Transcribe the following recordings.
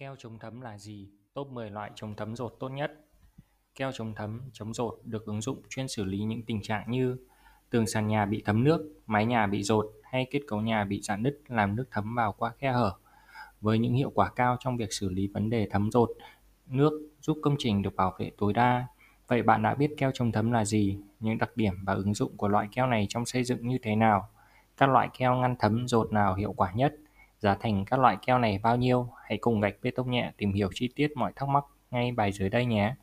Keo chống thấm là gì? Top 10 loại chống thấm rột tốt nhất. Keo chống thấm, chống rột được ứng dụng chuyên xử lý những tình trạng như tường sàn nhà bị thấm nước, mái nhà bị rột, hay kết cấu nhà bị rạn nứt làm nước thấm vào qua khe hở. Với những hiệu quả cao trong việc xử lý vấn đề thấm rột, nước giúp công trình được bảo vệ tối đa. Vậy bạn đã biết keo chống thấm là gì? Những đặc điểm và ứng dụng của loại keo này trong xây dựng như thế nào? Các loại keo ngăn thấm rột nào hiệu quả nhất? Giá thành các loại keo này bao nhiêu? Hãy cùng gạch bê tông nhẹ tìm hiểu chi tiết mọi thắc mắc ngay bài dưới đây nhé.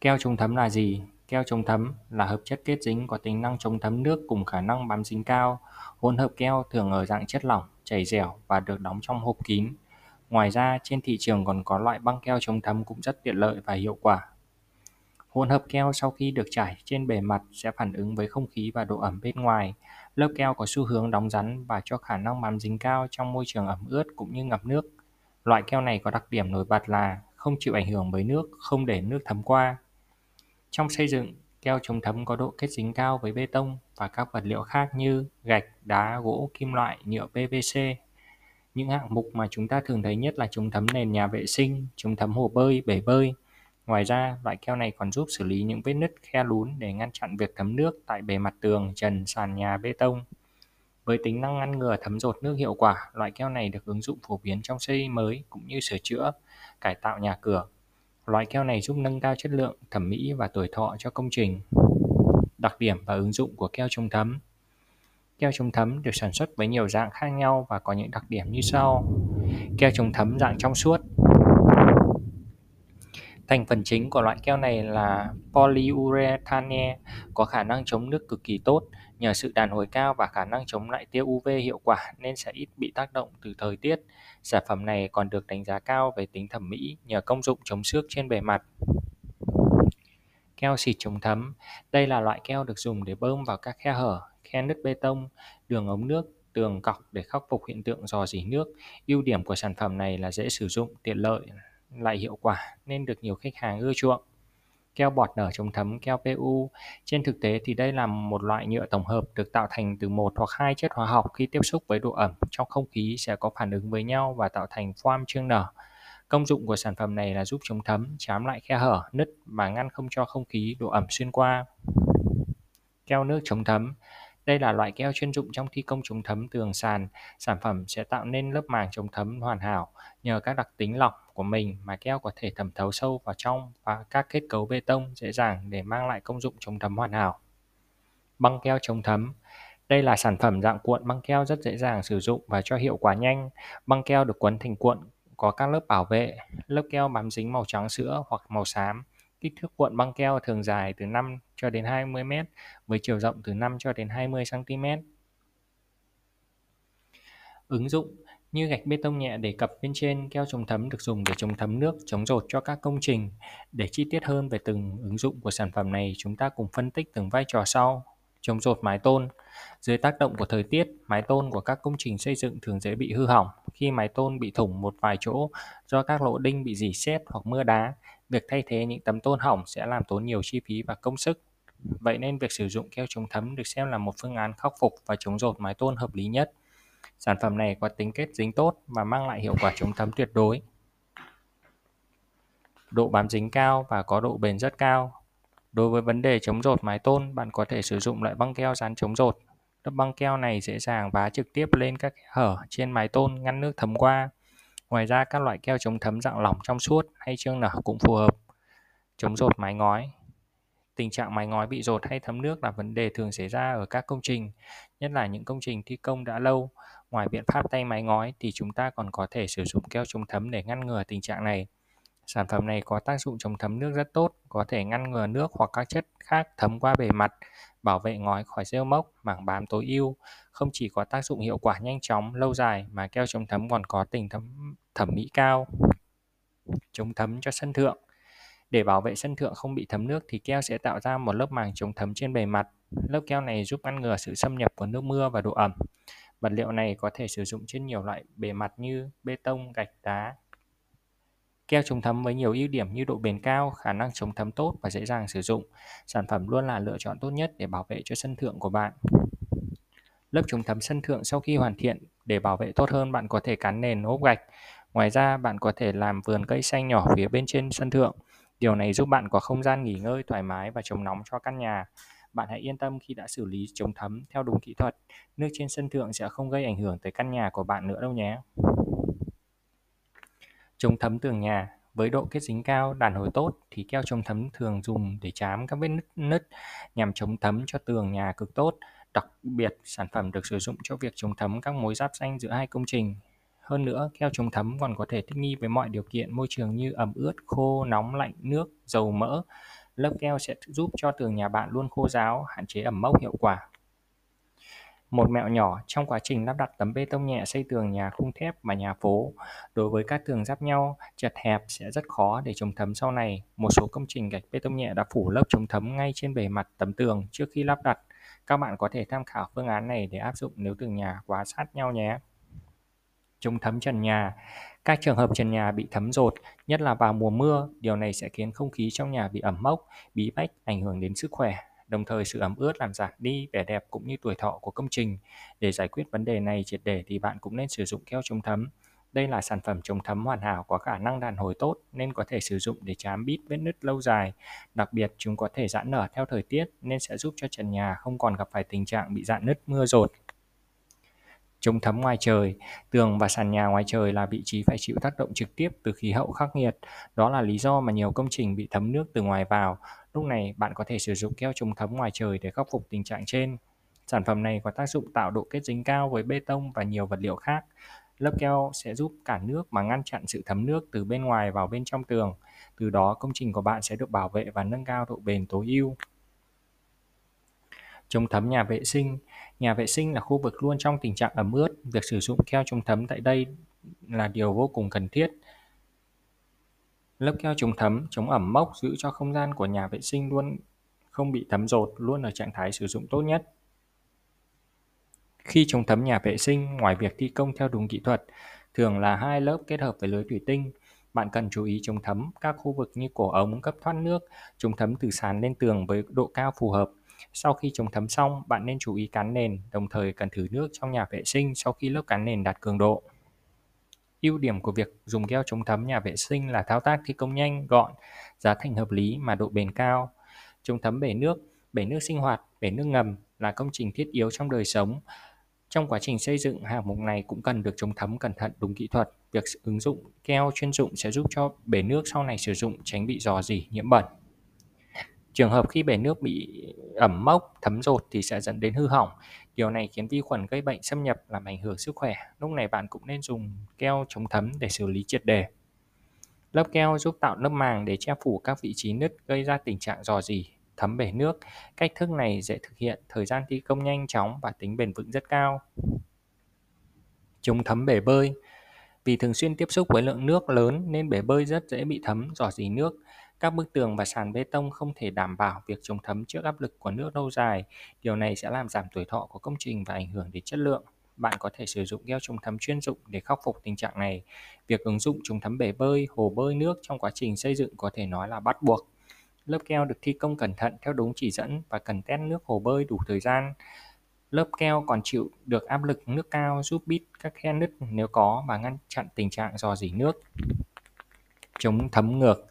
Keo chống thấm là gì? Keo chống thấm là hợp chất kết dính có tính năng chống thấm nước cùng khả năng bám dính cao. Hỗn hợp keo thường ở dạng chất lỏng, chảy dẻo và được đóng trong hộp kín. Ngoài ra, trên thị trường còn có loại băng keo chống thấm cũng rất tiện lợi và hiệu quả. Hỗn hợp keo sau khi được trải trên bề mặt sẽ phản ứng với không khí và độ ẩm bên ngoài. Lớp keo có xu hướng đóng rắn và cho khả năng bám dính cao trong môi trường ẩm ướt cũng như ngập nước. Loại keo này có đặc điểm nổi bật là không chịu ảnh hưởng bởi nước, không để nước thấm qua. Trong xây dựng, keo chống thấm có độ kết dính cao với bê tông và các vật liệu khác như gạch, đá, gỗ, kim loại, nhựa PVC. Những hạng mục mà chúng ta thường thấy nhất là chống thấm nền nhà vệ sinh, chống thấm hồ bơi, bể bơi, Ngoài ra, loại keo này còn giúp xử lý những vết nứt khe lún để ngăn chặn việc thấm nước tại bề mặt tường, trần, sàn nhà bê tông. Với tính năng ngăn ngừa thấm dột nước hiệu quả, loại keo này được ứng dụng phổ biến trong xây mới cũng như sửa chữa, cải tạo nhà cửa. Loại keo này giúp nâng cao chất lượng, thẩm mỹ và tuổi thọ cho công trình. Đặc điểm và ứng dụng của keo chống thấm Keo chống thấm được sản xuất với nhiều dạng khác nhau và có những đặc điểm như sau. Keo chống thấm dạng trong suốt Thành phần chính của loại keo này là polyurethane có khả năng chống nước cực kỳ tốt nhờ sự đàn hồi cao và khả năng chống lại tia UV hiệu quả nên sẽ ít bị tác động từ thời tiết. Sản phẩm này còn được đánh giá cao về tính thẩm mỹ nhờ công dụng chống xước trên bề mặt. Keo xịt chống thấm Đây là loại keo được dùng để bơm vào các khe hở, khe nứt bê tông, đường ống nước, tường cọc để khắc phục hiện tượng rò rỉ nước. Ưu điểm của sản phẩm này là dễ sử dụng, tiện lợi, lại hiệu quả nên được nhiều khách hàng ưa chuộng. Keo bọt nở chống thấm keo PU Trên thực tế thì đây là một loại nhựa tổng hợp được tạo thành từ một hoặc hai chất hóa học khi tiếp xúc với độ ẩm trong không khí sẽ có phản ứng với nhau và tạo thành foam chương nở. Công dụng của sản phẩm này là giúp chống thấm, chám lại khe hở, nứt và ngăn không cho không khí độ ẩm xuyên qua. Keo nước chống thấm đây là loại keo chuyên dụng trong thi công chống thấm tường sàn. Sản phẩm sẽ tạo nên lớp màng chống thấm hoàn hảo. Nhờ các đặc tính lọc của mình mà keo có thể thẩm thấu sâu vào trong và các kết cấu bê tông dễ dàng để mang lại công dụng chống thấm hoàn hảo. Băng keo chống thấm đây là sản phẩm dạng cuộn băng keo rất dễ dàng sử dụng và cho hiệu quả nhanh. Băng keo được quấn thành cuộn có các lớp bảo vệ, lớp keo bám dính màu trắng sữa hoặc màu xám Kích thước cuộn băng keo thường dài từ 5 cho đến 20 m với chiều rộng từ 5 cho đến 20 cm. Ứng dụng như gạch bê tông nhẹ đề cập bên trên, keo chống thấm được dùng để chống thấm nước, chống rột cho các công trình. Để chi tiết hơn về từng ứng dụng của sản phẩm này, chúng ta cùng phân tích từng vai trò sau. Chống rột mái tôn Dưới tác động của thời tiết, mái tôn của các công trình xây dựng thường dễ bị hư hỏng. Khi mái tôn bị thủng một vài chỗ do các lỗ đinh bị dỉ sét hoặc mưa đá, Việc thay thế những tấm tôn hỏng sẽ làm tốn nhiều chi phí và công sức. Vậy nên việc sử dụng keo chống thấm được xem là một phương án khắc phục và chống rột mái tôn hợp lý nhất. Sản phẩm này có tính kết dính tốt và mang lại hiệu quả chống thấm tuyệt đối. Độ bám dính cao và có độ bền rất cao. Đối với vấn đề chống rột mái tôn, bạn có thể sử dụng loại băng keo dán chống rột. Lớp băng keo này dễ dàng vá trực tiếp lên các hở trên mái tôn ngăn nước thấm qua. Ngoài ra các loại keo chống thấm dạng lỏng trong suốt hay chương nở cũng phù hợp. Chống rột mái ngói Tình trạng mái ngói bị rột hay thấm nước là vấn đề thường xảy ra ở các công trình, nhất là những công trình thi công đã lâu. Ngoài biện pháp tay mái ngói thì chúng ta còn có thể sử dụng keo chống thấm để ngăn ngừa tình trạng này. Sản phẩm này có tác dụng chống thấm nước rất tốt, có thể ngăn ngừa nước hoặc các chất khác thấm qua bề mặt, bảo vệ ngói khỏi rêu mốc, mảng bám tối ưu. Không chỉ có tác dụng hiệu quả nhanh chóng, lâu dài mà keo chống thấm còn có tính thấm, thẩm mỹ cao. Chống thấm cho sân thượng Để bảo vệ sân thượng không bị thấm nước thì keo sẽ tạo ra một lớp màng chống thấm trên bề mặt. Lớp keo này giúp ngăn ngừa sự xâm nhập của nước mưa và độ ẩm. Vật liệu này có thể sử dụng trên nhiều loại bề mặt như bê tông, gạch, đá, Keo chống thấm với nhiều ưu điểm như độ bền cao, khả năng chống thấm tốt và dễ dàng sử dụng. Sản phẩm luôn là lựa chọn tốt nhất để bảo vệ cho sân thượng của bạn. Lớp chống thấm sân thượng sau khi hoàn thiện để bảo vệ tốt hơn bạn có thể cắn nền ốp gạch Ngoài ra, bạn có thể làm vườn cây xanh nhỏ phía bên trên sân thượng. Điều này giúp bạn có không gian nghỉ ngơi thoải mái và chống nóng cho căn nhà. Bạn hãy yên tâm khi đã xử lý chống thấm theo đúng kỹ thuật. Nước trên sân thượng sẽ không gây ảnh hưởng tới căn nhà của bạn nữa đâu nhé. Chống thấm tường nhà với độ kết dính cao, đàn hồi tốt thì keo chống thấm thường dùng để chám các vết nứt, nứt nhằm chống thấm cho tường nhà cực tốt. Đặc biệt, sản phẩm được sử dụng cho việc chống thấm các mối giáp danh giữa hai công trình. Hơn nữa, keo chống thấm còn có thể thích nghi với mọi điều kiện môi trường như ẩm ướt, khô, nóng, lạnh, nước, dầu mỡ. Lớp keo sẽ giúp cho tường nhà bạn luôn khô ráo, hạn chế ẩm mốc hiệu quả. Một mẹo nhỏ trong quá trình lắp đặt tấm bê tông nhẹ xây tường nhà khung thép và nhà phố. Đối với các tường giáp nhau, chật hẹp sẽ rất khó để chống thấm sau này. Một số công trình gạch bê tông nhẹ đã phủ lớp chống thấm ngay trên bề mặt tấm tường trước khi lắp đặt. Các bạn có thể tham khảo phương án này để áp dụng nếu tường nhà quá sát nhau nhé. Chống thấm trần nhà Các trường hợp trần nhà bị thấm rột, nhất là vào mùa mưa, điều này sẽ khiến không khí trong nhà bị ẩm mốc, bí bách, ảnh hưởng đến sức khỏe. Đồng thời sự ẩm ướt làm giảm đi vẻ đẹp cũng như tuổi thọ của công trình. Để giải quyết vấn đề này triệt để thì bạn cũng nên sử dụng keo chống thấm. Đây là sản phẩm chống thấm hoàn hảo có khả năng đàn hồi tốt nên có thể sử dụng để chám bít vết nứt lâu dài. Đặc biệt chúng có thể giãn nở theo thời tiết nên sẽ giúp cho trần nhà không còn gặp phải tình trạng bị dạn nứt mưa rột. Chống thấm ngoài trời, tường và sàn nhà ngoài trời là vị trí phải chịu tác động trực tiếp từ khí hậu khắc nghiệt. Đó là lý do mà nhiều công trình bị thấm nước từ ngoài vào. Lúc này bạn có thể sử dụng keo chống thấm ngoài trời để khắc phục tình trạng trên. Sản phẩm này có tác dụng tạo độ kết dính cao với bê tông và nhiều vật liệu khác. Lớp keo sẽ giúp cản nước mà ngăn chặn sự thấm nước từ bên ngoài vào bên trong tường. Từ đó công trình của bạn sẽ được bảo vệ và nâng cao độ bền tối ưu. Chống thấm nhà vệ sinh Nhà vệ sinh là khu vực luôn trong tình trạng ẩm ướt, việc sử dụng keo chống thấm tại đây là điều vô cùng cần thiết. Lớp keo chống thấm, chống ẩm mốc giữ cho không gian của nhà vệ sinh luôn không bị thấm rột, luôn ở trạng thái sử dụng tốt nhất. Khi chống thấm nhà vệ sinh, ngoài việc thi công theo đúng kỹ thuật, thường là hai lớp kết hợp với lưới thủy tinh, bạn cần chú ý chống thấm các khu vực như cổ ống cấp thoát nước, chống thấm từ sàn lên tường với độ cao phù hợp, sau khi chống thấm xong, bạn nên chú ý cán nền, đồng thời cần thử nước trong nhà vệ sinh sau khi lớp cán nền đạt cường độ. Ưu điểm của việc dùng keo chống thấm nhà vệ sinh là thao tác thi công nhanh, gọn, giá thành hợp lý mà độ bền cao. Chống thấm bể nước, bể nước sinh hoạt, bể nước ngầm là công trình thiết yếu trong đời sống. Trong quá trình xây dựng, hạng mục này cũng cần được chống thấm cẩn thận đúng kỹ thuật. Việc ứng dụng keo chuyên dụng sẽ giúp cho bể nước sau này sử dụng tránh bị rò rỉ, nhiễm bẩn. Trường hợp khi bể nước bị ẩm mốc, thấm rột thì sẽ dẫn đến hư hỏng. Điều này khiến vi khuẩn gây bệnh xâm nhập làm ảnh hưởng sức khỏe. Lúc này bạn cũng nên dùng keo chống thấm để xử lý triệt đề. Lớp keo giúp tạo lớp màng để che phủ các vị trí nứt gây ra tình trạng rò rỉ, thấm bể nước. Cách thức này dễ thực hiện, thời gian thi công nhanh chóng và tính bền vững rất cao. Chống thấm bể bơi Vì thường xuyên tiếp xúc với lượng nước lớn nên bể bơi rất dễ bị thấm, rò rỉ nước. Các bức tường và sàn bê tông không thể đảm bảo việc chống thấm trước áp lực của nước lâu dài. Điều này sẽ làm giảm tuổi thọ của công trình và ảnh hưởng đến chất lượng. Bạn có thể sử dụng keo chống thấm chuyên dụng để khắc phục tình trạng này. Việc ứng dụng chống thấm bể bơi, hồ bơi nước trong quá trình xây dựng có thể nói là bắt buộc. Lớp keo được thi công cẩn thận theo đúng chỉ dẫn và cần test nước hồ bơi đủ thời gian. Lớp keo còn chịu được áp lực nước cao giúp bít các khe nứt nếu có và ngăn chặn tình trạng dò dỉ nước. Chống thấm ngược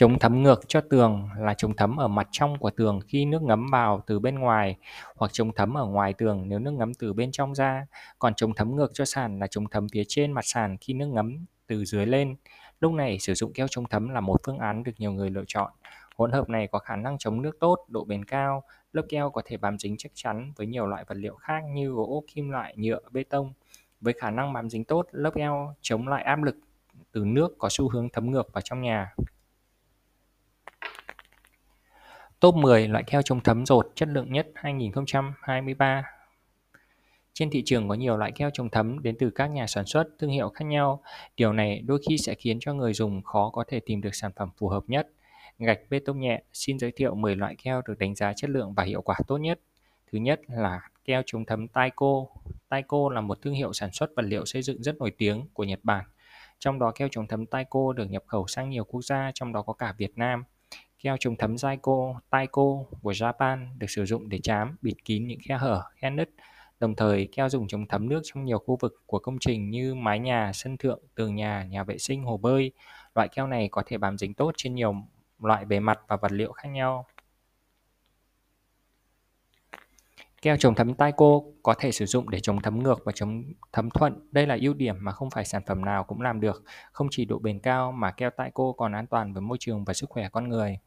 Chống thấm ngược cho tường là chống thấm ở mặt trong của tường khi nước ngấm vào từ bên ngoài hoặc chống thấm ở ngoài tường nếu nước ngấm từ bên trong ra. Còn chống thấm ngược cho sàn là chống thấm phía trên mặt sàn khi nước ngấm từ dưới lên. Lúc này sử dụng keo chống thấm là một phương án được nhiều người lựa chọn. Hỗn hợp này có khả năng chống nước tốt, độ bền cao. Lớp keo có thể bám dính chắc chắn với nhiều loại vật liệu khác như gỗ, kim loại, nhựa, bê tông. Với khả năng bám dính tốt, lớp keo chống lại áp lực từ nước có xu hướng thấm ngược vào trong nhà. Top 10 loại keo chống thấm rột chất lượng nhất 2023 Trên thị trường có nhiều loại keo chống thấm đến từ các nhà sản xuất, thương hiệu khác nhau. Điều này đôi khi sẽ khiến cho người dùng khó có thể tìm được sản phẩm phù hợp nhất. Gạch bê tông nhẹ xin giới thiệu 10 loại keo được đánh giá chất lượng và hiệu quả tốt nhất. Thứ nhất là keo chống thấm Taiko. Taiko là một thương hiệu sản xuất vật liệu xây dựng rất nổi tiếng của Nhật Bản. Trong đó keo chống thấm Taiko được nhập khẩu sang nhiều quốc gia, trong đó có cả Việt Nam. Keo chống thấm Zaiko, Taiko của Japan được sử dụng để chám, bịt kín những khe hở, khe nứt, Đồng thời, keo dùng chống thấm nước trong nhiều khu vực của công trình như mái nhà, sân thượng, tường nhà, nhà vệ sinh, hồ bơi. Loại keo này có thể bám dính tốt trên nhiều loại bề mặt và vật liệu khác nhau. Keo chống thấm Taiko có thể sử dụng để chống thấm ngược và chống thấm thuận. Đây là ưu điểm mà không phải sản phẩm nào cũng làm được. Không chỉ độ bền cao mà keo Taiko còn an toàn với môi trường và sức khỏe con người.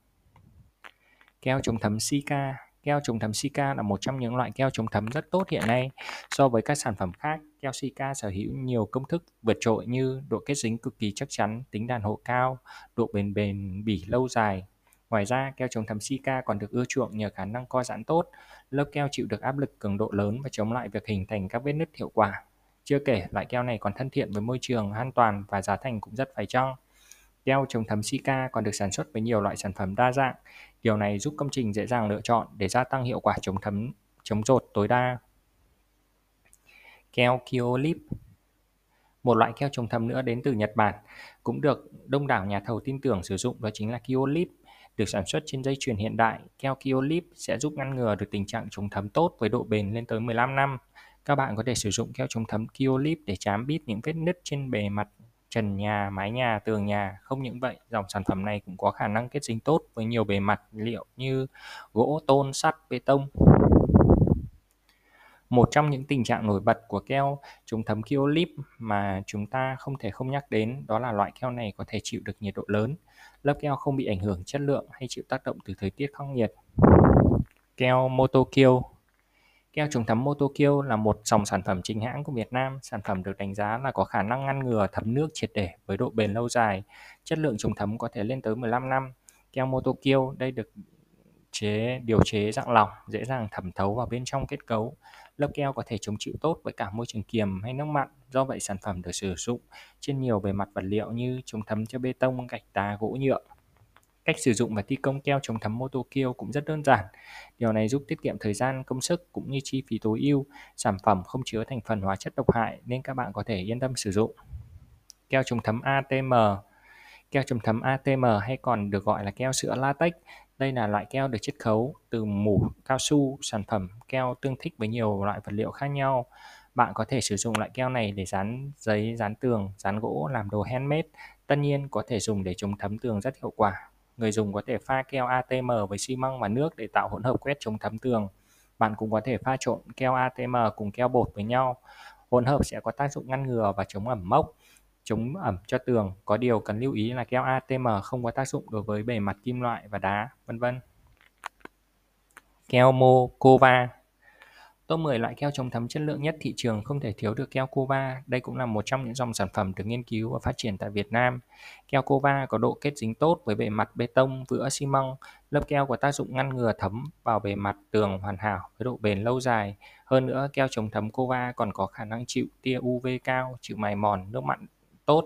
Keo chống thấm Sika Keo chống thấm Sika là một trong những loại keo chống thấm rất tốt hiện nay. So với các sản phẩm khác, keo Sika sở hữu nhiều công thức vượt trội như độ kết dính cực kỳ chắc chắn, tính đàn hộ cao, độ bền bền bỉ lâu dài. Ngoài ra, keo chống thấm Sika còn được ưa chuộng nhờ khả năng co giãn tốt, lớp keo chịu được áp lực cường độ lớn và chống lại việc hình thành các vết nứt hiệu quả. Chưa kể, loại keo này còn thân thiện với môi trường, an toàn và giá thành cũng rất phải chăng. Keo chống thấm Sika còn được sản xuất với nhiều loại sản phẩm đa dạng. Điều này giúp công trình dễ dàng lựa chọn để gia tăng hiệu quả chống thấm, chống rột tối đa. Keo Kyolip Một loại keo chống thấm nữa đến từ Nhật Bản cũng được đông đảo nhà thầu tin tưởng sử dụng đó chính là Kyolip. Được sản xuất trên dây chuyền hiện đại, keo Kyolip sẽ giúp ngăn ngừa được tình trạng chống thấm tốt với độ bền lên tới 15 năm. Các bạn có thể sử dụng keo chống thấm Kyolip để chám bít những vết nứt trên bề mặt trần nhà, mái nhà, tường nhà. Không những vậy, dòng sản phẩm này cũng có khả năng kết dính tốt với nhiều bề mặt liệu như gỗ, tôn, sắt, bê tông. Một trong những tình trạng nổi bật của keo chống thấm Kyolip mà chúng ta không thể không nhắc đến đó là loại keo này có thể chịu được nhiệt độ lớn. Lớp keo không bị ảnh hưởng chất lượng hay chịu tác động từ thời tiết khắc nghiệt. Keo Motokyo Keo chống thấm Motokyo là một dòng sản phẩm chính hãng của Việt Nam. Sản phẩm được đánh giá là có khả năng ngăn ngừa thấm nước triệt để với độ bền lâu dài. Chất lượng chống thấm có thể lên tới 15 năm. Keo Motokyo đây được chế điều chế dạng lỏng, dễ dàng thẩm thấu vào bên trong kết cấu. Lớp keo có thể chống chịu tốt với cả môi trường kiềm hay nước mặn. Do vậy sản phẩm được sử dụng trên nhiều bề mặt vật liệu như chống thấm cho bê tông, gạch đá, gỗ nhựa. Cách sử dụng và thi công keo chống thấm Motokyo cũng rất đơn giản. Điều này giúp tiết kiệm thời gian, công sức cũng như chi phí tối ưu. Sản phẩm không chứa thành phần hóa chất độc hại nên các bạn có thể yên tâm sử dụng. Keo chống thấm ATM Keo chống thấm ATM hay còn được gọi là keo sữa latex. Đây là loại keo được chiết khấu từ mủ cao su, sản phẩm keo tương thích với nhiều loại vật liệu khác nhau. Bạn có thể sử dụng loại keo này để dán giấy, dán tường, dán gỗ, làm đồ handmade. Tất nhiên có thể dùng để chống thấm tường rất hiệu quả. Người dùng có thể pha keo ATM với xi măng và nước để tạo hỗn hợp quét chống thấm tường. Bạn cũng có thể pha trộn keo ATM cùng keo bột với nhau. Hỗn hợp sẽ có tác dụng ngăn ngừa và chống ẩm mốc, chống ẩm cho tường. Có điều cần lưu ý là keo ATM không có tác dụng đối với bề mặt kim loại và đá, vân vân. Keo Mokova Top 10 loại keo chống thấm chất lượng nhất thị trường không thể thiếu được keo Cova. Đây cũng là một trong những dòng sản phẩm được nghiên cứu và phát triển tại Việt Nam. Keo Cova có độ kết dính tốt với bề mặt bê tông, vữa xi măng. Lớp keo có tác dụng ngăn ngừa thấm vào bề mặt tường hoàn hảo với độ bền lâu dài. Hơn nữa, keo chống thấm Cova còn có khả năng chịu tia UV cao, chịu mài mòn, nước mặn tốt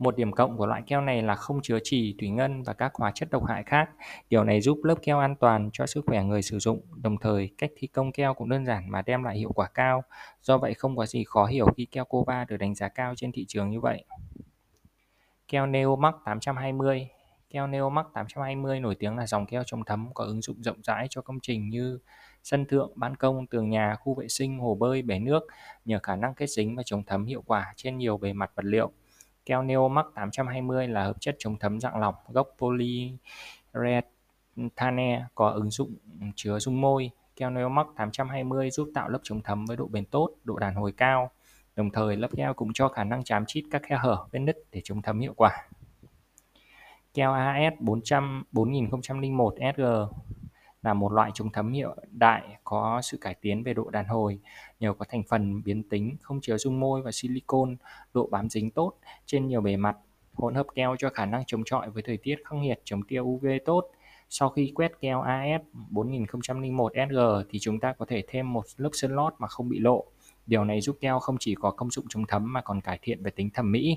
một điểm cộng của loại keo này là không chứa trì, thủy ngân và các hóa chất độc hại khác. Điều này giúp lớp keo an toàn cho sức khỏe người sử dụng, đồng thời cách thi công keo cũng đơn giản mà đem lại hiệu quả cao. Do vậy không có gì khó hiểu khi keo Cova được đánh giá cao trên thị trường như vậy. Keo Neomax 820 Keo Neomax 820 nổi tiếng là dòng keo chống thấm có ứng dụng rộng rãi cho công trình như sân thượng, ban công, tường nhà, khu vệ sinh, hồ bơi, bể nước nhờ khả năng kết dính và chống thấm hiệu quả trên nhiều bề mặt vật liệu. Keo Neomax 820 là hợp chất chống thấm dạng lỏng gốc polyurethane có ứng dụng chứa dung môi. Keo Neomax 820 giúp tạo lớp chống thấm với độ bền tốt, độ đàn hồi cao. Đồng thời lớp keo cũng cho khả năng chám chít các khe hở vết nứt để chống thấm hiệu quả. Keo AS 400 4001 SG là một loại chống thấm hiện đại có sự cải tiến về độ đàn hồi nhờ có thành phần biến tính không chứa dung môi và silicon, độ bám dính tốt trên nhiều bề mặt. Hỗn hợp keo cho khả năng chống chọi với thời tiết khắc nghiệt, chống tia UV tốt. Sau khi quét keo AS 4001 SG thì chúng ta có thể thêm một lớp sơn lót mà không bị lộ. Điều này giúp keo không chỉ có công dụng chống thấm mà còn cải thiện về tính thẩm mỹ.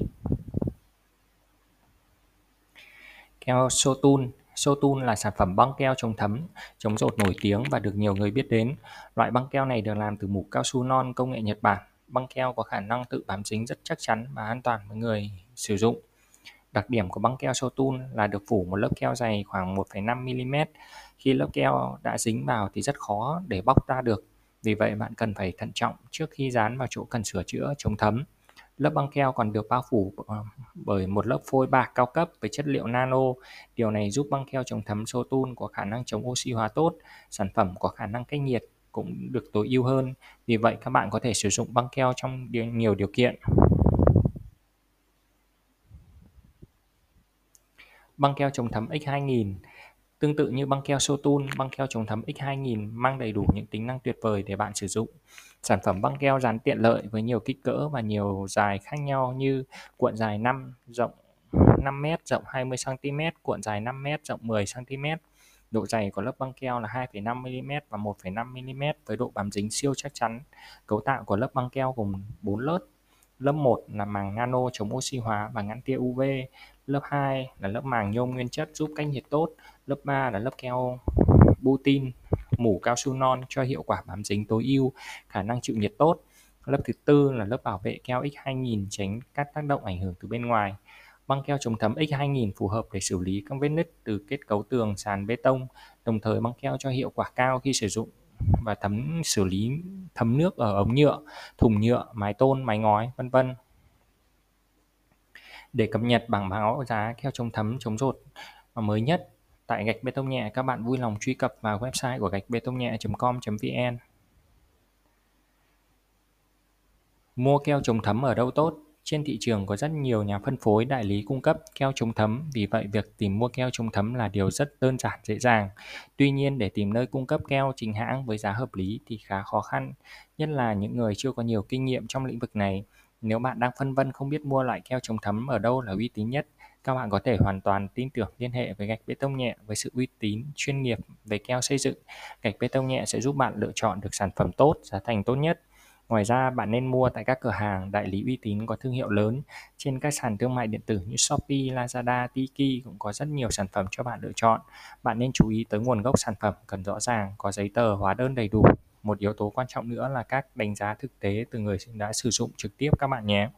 Keo Sotun Sotun là sản phẩm băng keo chống thấm, chống rột nổi tiếng và được nhiều người biết đến. Loại băng keo này được làm từ mủ cao su non công nghệ Nhật Bản. Băng keo có khả năng tự bám dính rất chắc chắn và an toàn với người sử dụng. Đặc điểm của băng keo Sotun là được phủ một lớp keo dày khoảng 1,5 mm. Khi lớp keo đã dính vào thì rất khó để bóc ra được. Vì vậy bạn cần phải thận trọng trước khi dán vào chỗ cần sửa chữa chống thấm. Lớp băng keo còn được bao phủ ờ, bởi một lớp phôi bạc cao cấp với chất liệu nano. Điều này giúp băng keo chống thấm Sotun có khả năng chống oxy hóa tốt, sản phẩm có khả năng cách nhiệt cũng được tối ưu hơn. Vì vậy các bạn có thể sử dụng băng keo trong nhiều điều kiện. Băng keo chống thấm X2000 Tương tự như băng keo Sotun, băng keo chống thấm X2000 mang đầy đủ những tính năng tuyệt vời để bạn sử dụng. Sản phẩm băng keo dán tiện lợi với nhiều kích cỡ và nhiều dài khác nhau như cuộn dài 5, rộng 5m, rộng 20cm, cuộn dài 5m, rộng 10cm. Độ dày của lớp băng keo là 2,5mm và 1,5mm với độ bám dính siêu chắc chắn. Cấu tạo của lớp băng keo gồm 4 lớp. Lớp 1 là màng nano chống oxy hóa và ngăn tia UV. Lớp 2 là lớp màng nhôm nguyên chất giúp cách nhiệt tốt. Lớp 3 là lớp keo butin mủ cao su non cho hiệu quả bám dính tối ưu, khả năng chịu nhiệt tốt. Lớp thứ tư là lớp bảo vệ keo X2000 tránh các tác động ảnh hưởng từ bên ngoài. Băng keo chống thấm X2000 phù hợp để xử lý các vết nứt từ kết cấu tường sàn bê tông, đồng thời băng keo cho hiệu quả cao khi sử dụng và thấm xử lý thấm nước ở ống nhựa, thùng nhựa, mái tôn, mái ngói, vân vân. Để cập nhật bảng báo giá keo chống thấm chống rột mới nhất tại gạch bê tông nhẹ, các bạn vui lòng truy cập vào website của gạch bê tông nhẹ.com.vn. Mua keo chống thấm ở đâu tốt? Trên thị trường có rất nhiều nhà phân phối đại lý cung cấp keo chống thấm, vì vậy việc tìm mua keo chống thấm là điều rất đơn giản dễ dàng. Tuy nhiên để tìm nơi cung cấp keo chính hãng với giá hợp lý thì khá khó khăn, nhất là những người chưa có nhiều kinh nghiệm trong lĩnh vực này. Nếu bạn đang phân vân không biết mua loại keo chống thấm ở đâu là uy tín nhất, các bạn có thể hoàn toàn tin tưởng liên hệ với gạch bê tông nhẹ với sự uy tín, chuyên nghiệp về keo xây dựng. Gạch bê tông nhẹ sẽ giúp bạn lựa chọn được sản phẩm tốt, giá thành tốt nhất. Ngoài ra, bạn nên mua tại các cửa hàng đại lý uy tín có thương hiệu lớn. Trên các sàn thương mại điện tử như Shopee, Lazada, Tiki cũng có rất nhiều sản phẩm cho bạn lựa chọn. Bạn nên chú ý tới nguồn gốc sản phẩm cần rõ ràng, có giấy tờ, hóa đơn đầy đủ. Một yếu tố quan trọng nữa là các đánh giá thực tế từ người đã sử dụng trực tiếp các bạn nhé.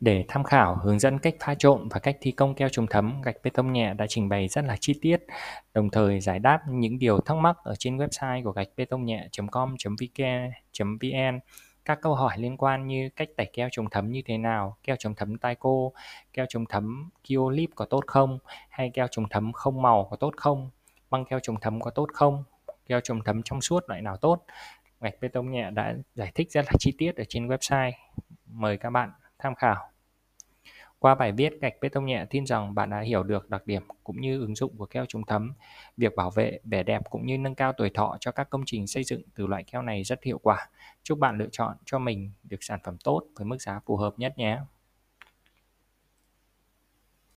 Để tham khảo hướng dẫn cách pha trộn và cách thi công keo chống thấm, gạch bê tông nhẹ đã trình bày rất là chi tiết, đồng thời giải đáp những điều thắc mắc ở trên website của gạch bê tông nhẹ.com.vn. Các câu hỏi liên quan như cách tẩy keo chống thấm như thế nào, keo chống thấm Tyco, keo chống thấm Kiolip có tốt không, hay keo chống thấm không màu có tốt không, băng keo chống thấm có tốt không, keo chống thấm trong suốt loại nào tốt. Gạch bê tông nhẹ đã giải thích rất là chi tiết ở trên website. Mời các bạn tham khảo. Qua bài viết, gạch bê tông nhẹ tin rằng bạn đã hiểu được đặc điểm cũng như ứng dụng của keo chống thấm. Việc bảo vệ, vẻ đẹp cũng như nâng cao tuổi thọ cho các công trình xây dựng từ loại keo này rất hiệu quả. Chúc bạn lựa chọn cho mình được sản phẩm tốt với mức giá phù hợp nhất nhé.